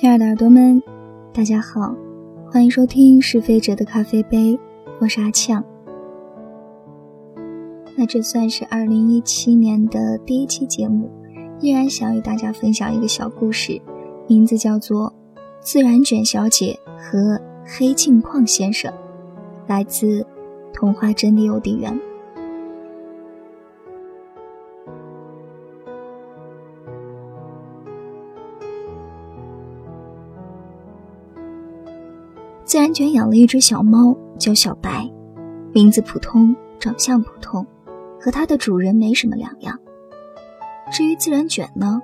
亲爱的耳朵们，大家好，欢迎收听是非者的咖啡杯，我是阿呛。那这算是二零一七年的第一期节目，依然想与大家分享一个小故事，名字叫做《自然卷小姐和黑镜框先生》，来自童话真理邮递员。自然卷养了一只小猫，叫小白，名字普通，长相普通，和它的主人没什么两样。至于自然卷呢，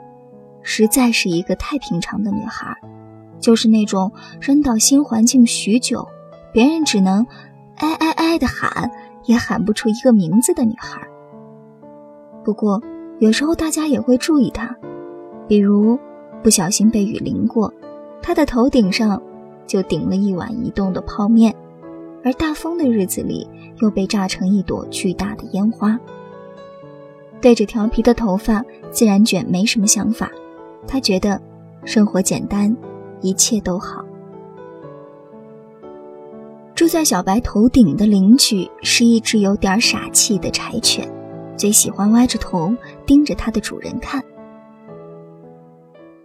实在是一个太平常的女孩，就是那种扔到新环境许久，别人只能哎哎哎的喊，也喊不出一个名字的女孩。不过有时候大家也会注意她，比如不小心被雨淋过，她的头顶上。就顶了一碗移动的泡面，而大风的日子里又被炸成一朵巨大的烟花。对着调皮的头发，自然卷没什么想法，他觉得生活简单，一切都好。住在小白头顶的邻居是一只有点傻气的柴犬，最喜欢歪着头盯着它的主人看。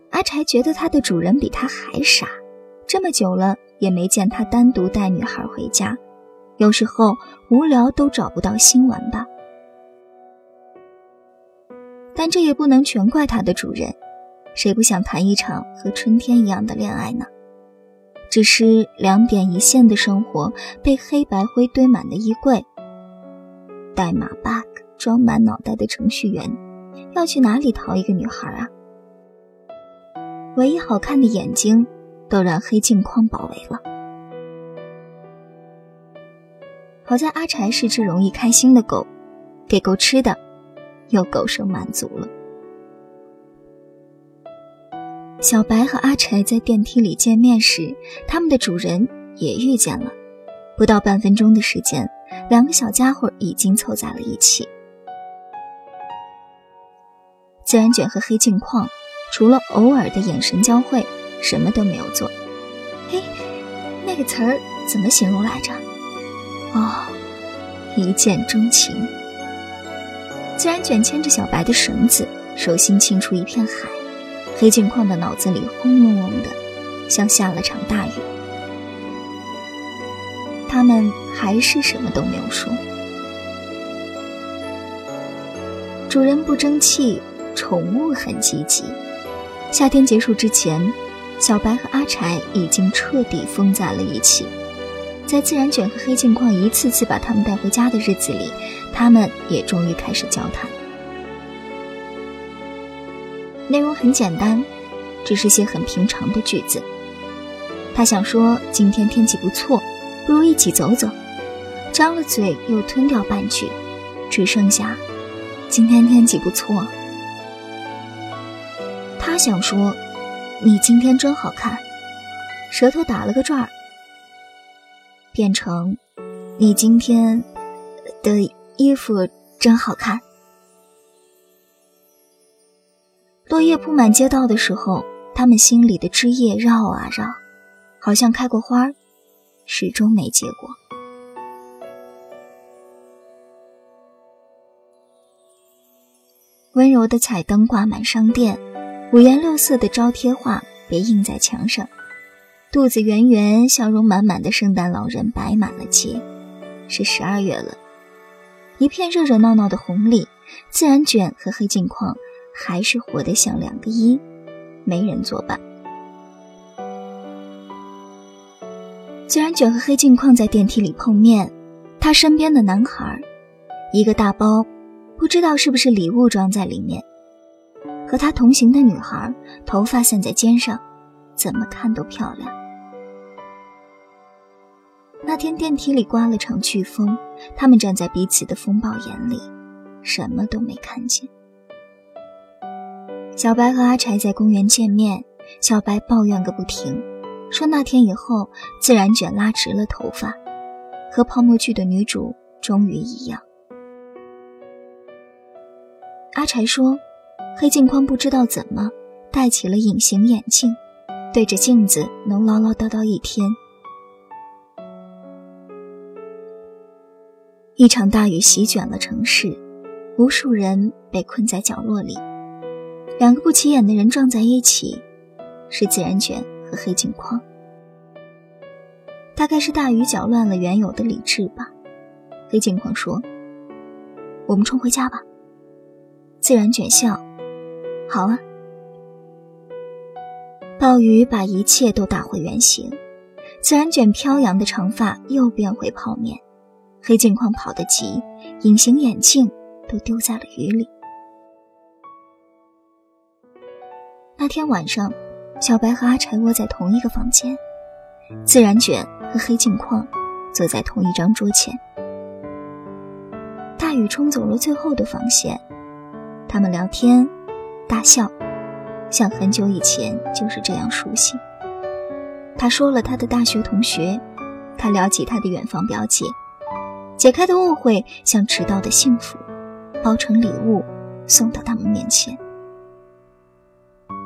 阿柴觉得它的主人比它还傻。这么久了也没见他单独带女孩回家，有时候无聊都找不到新玩吧。但这也不能全怪他的主人，谁不想谈一场和春天一样的恋爱呢？只是两点一线的生活被黑白灰堆满的衣柜，代码 bug 装满脑袋的程序员，要去哪里淘一个女孩啊？唯一好看的眼睛。都让黑镜框包围了。好在阿柴是只容易开心的狗，给够吃的，又狗生满足了。小白和阿柴在电梯里见面时，他们的主人也遇见了。不到半分钟的时间，两个小家伙已经凑在了一起。自然卷和黑镜框，除了偶尔的眼神交汇。什么都没有做，嘿，那个词儿怎么形容来着？哦，一见钟情。自然卷牵着小白的绳子，手心沁出一片海。黑镜框的脑子里轰隆隆的，像下了场大雨。他们还是什么都没有说。主人不争气，宠物很积极。夏天结束之前。小白和阿柴已经彻底疯在了一起，在自然卷和黑镜框一次次把他们带回家的日子里，他们也终于开始交谈。内容很简单，只是些很平常的句子。他想说今天天气不错，不如一起走走。张了嘴又吞掉半句，只剩下今天天气不错。他想说。你今天真好看，舌头打了个转儿，变成你今天的衣服真好看。落叶铺满街道的时候，他们心里的枝叶绕啊绕，好像开过花，始终没结果。温柔的彩灯挂满商店。五颜六色的招贴画别印在墙上，肚子圆圆、笑容满满的圣诞老人摆满了街。是十二月了，一片热热闹闹的红里，自然卷和黑镜框还是活得像两个一，没人作伴。自然卷和黑镜框在电梯里碰面，他身边的男孩，一个大包，不知道是不是礼物装在里面。和他同行的女孩，头发散在肩上，怎么看都漂亮。那天电梯里刮了场飓风，他们站在彼此的风暴眼里，什么都没看见。小白和阿柴在公园见面，小白抱怨个不停，说那天以后自然卷拉直了头发，和泡沫剧的女主终于一样。阿柴说。黑镜框不知道怎么戴起了隐形眼镜，对着镜子能唠唠叨叨一天。一场大雨席卷了城市，无数人被困在角落里。两个不起眼的人撞在一起，是自然卷和黑镜框。大概是大雨搅乱了原有的理智吧。黑镜框说：“我们冲回家吧。”自然卷笑：“好啊。”暴雨把一切都打回原形，自然卷飘扬的长发又变回泡面。黑镜框跑得急，隐形眼镜都丢在了雨里。那天晚上，小白和阿柴窝在同一个房间，自然卷和黑镜框坐在同一张桌前。大雨冲走了最后的防线，他们聊天、大笑，像很久以前就是这样熟悉。他说了他的大学同学，他聊起他的远房表姐。解开的误会像迟到的幸福，包成礼物送到他们面前。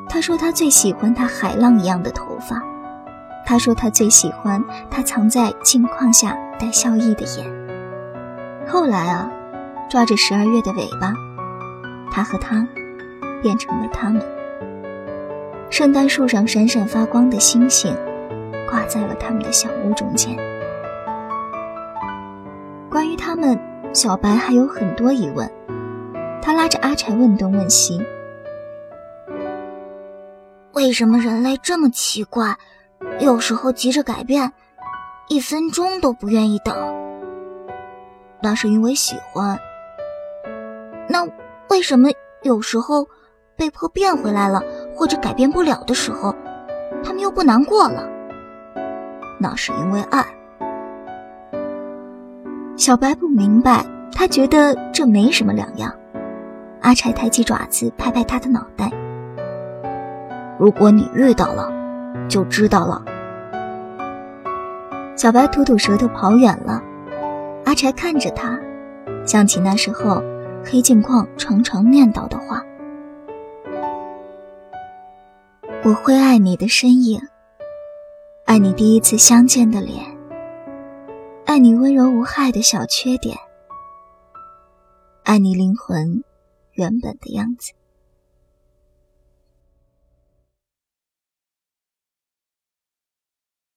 他说他最喜欢他海浪一样的头发，他说他最喜欢他藏在镜框下带笑意的眼。后来啊，抓着十二月的尾巴，他和他变成了他们。圣诞树上闪闪发光的星星，挂在了他们的小屋中间。关于他们，小白还有很多疑问。他拉着阿柴问东问西：“为什么人类这么奇怪？有时候急着改变，一分钟都不愿意等。那是因为喜欢。那为什么有时候被迫变回来了，或者改变不了的时候，他们又不难过了？那是因为爱。”小白不明白，他觉得这没什么两样。阿柴抬起爪子拍拍他的脑袋：“如果你遇到了，就知道了。”小白吐吐舌头跑远了。阿柴看着他，想起那时候黑镜框常常念叨的话：“我会爱你的身影，爱你第一次相见的脸。”爱你温柔无害的小缺点，爱你灵魂原本的样子。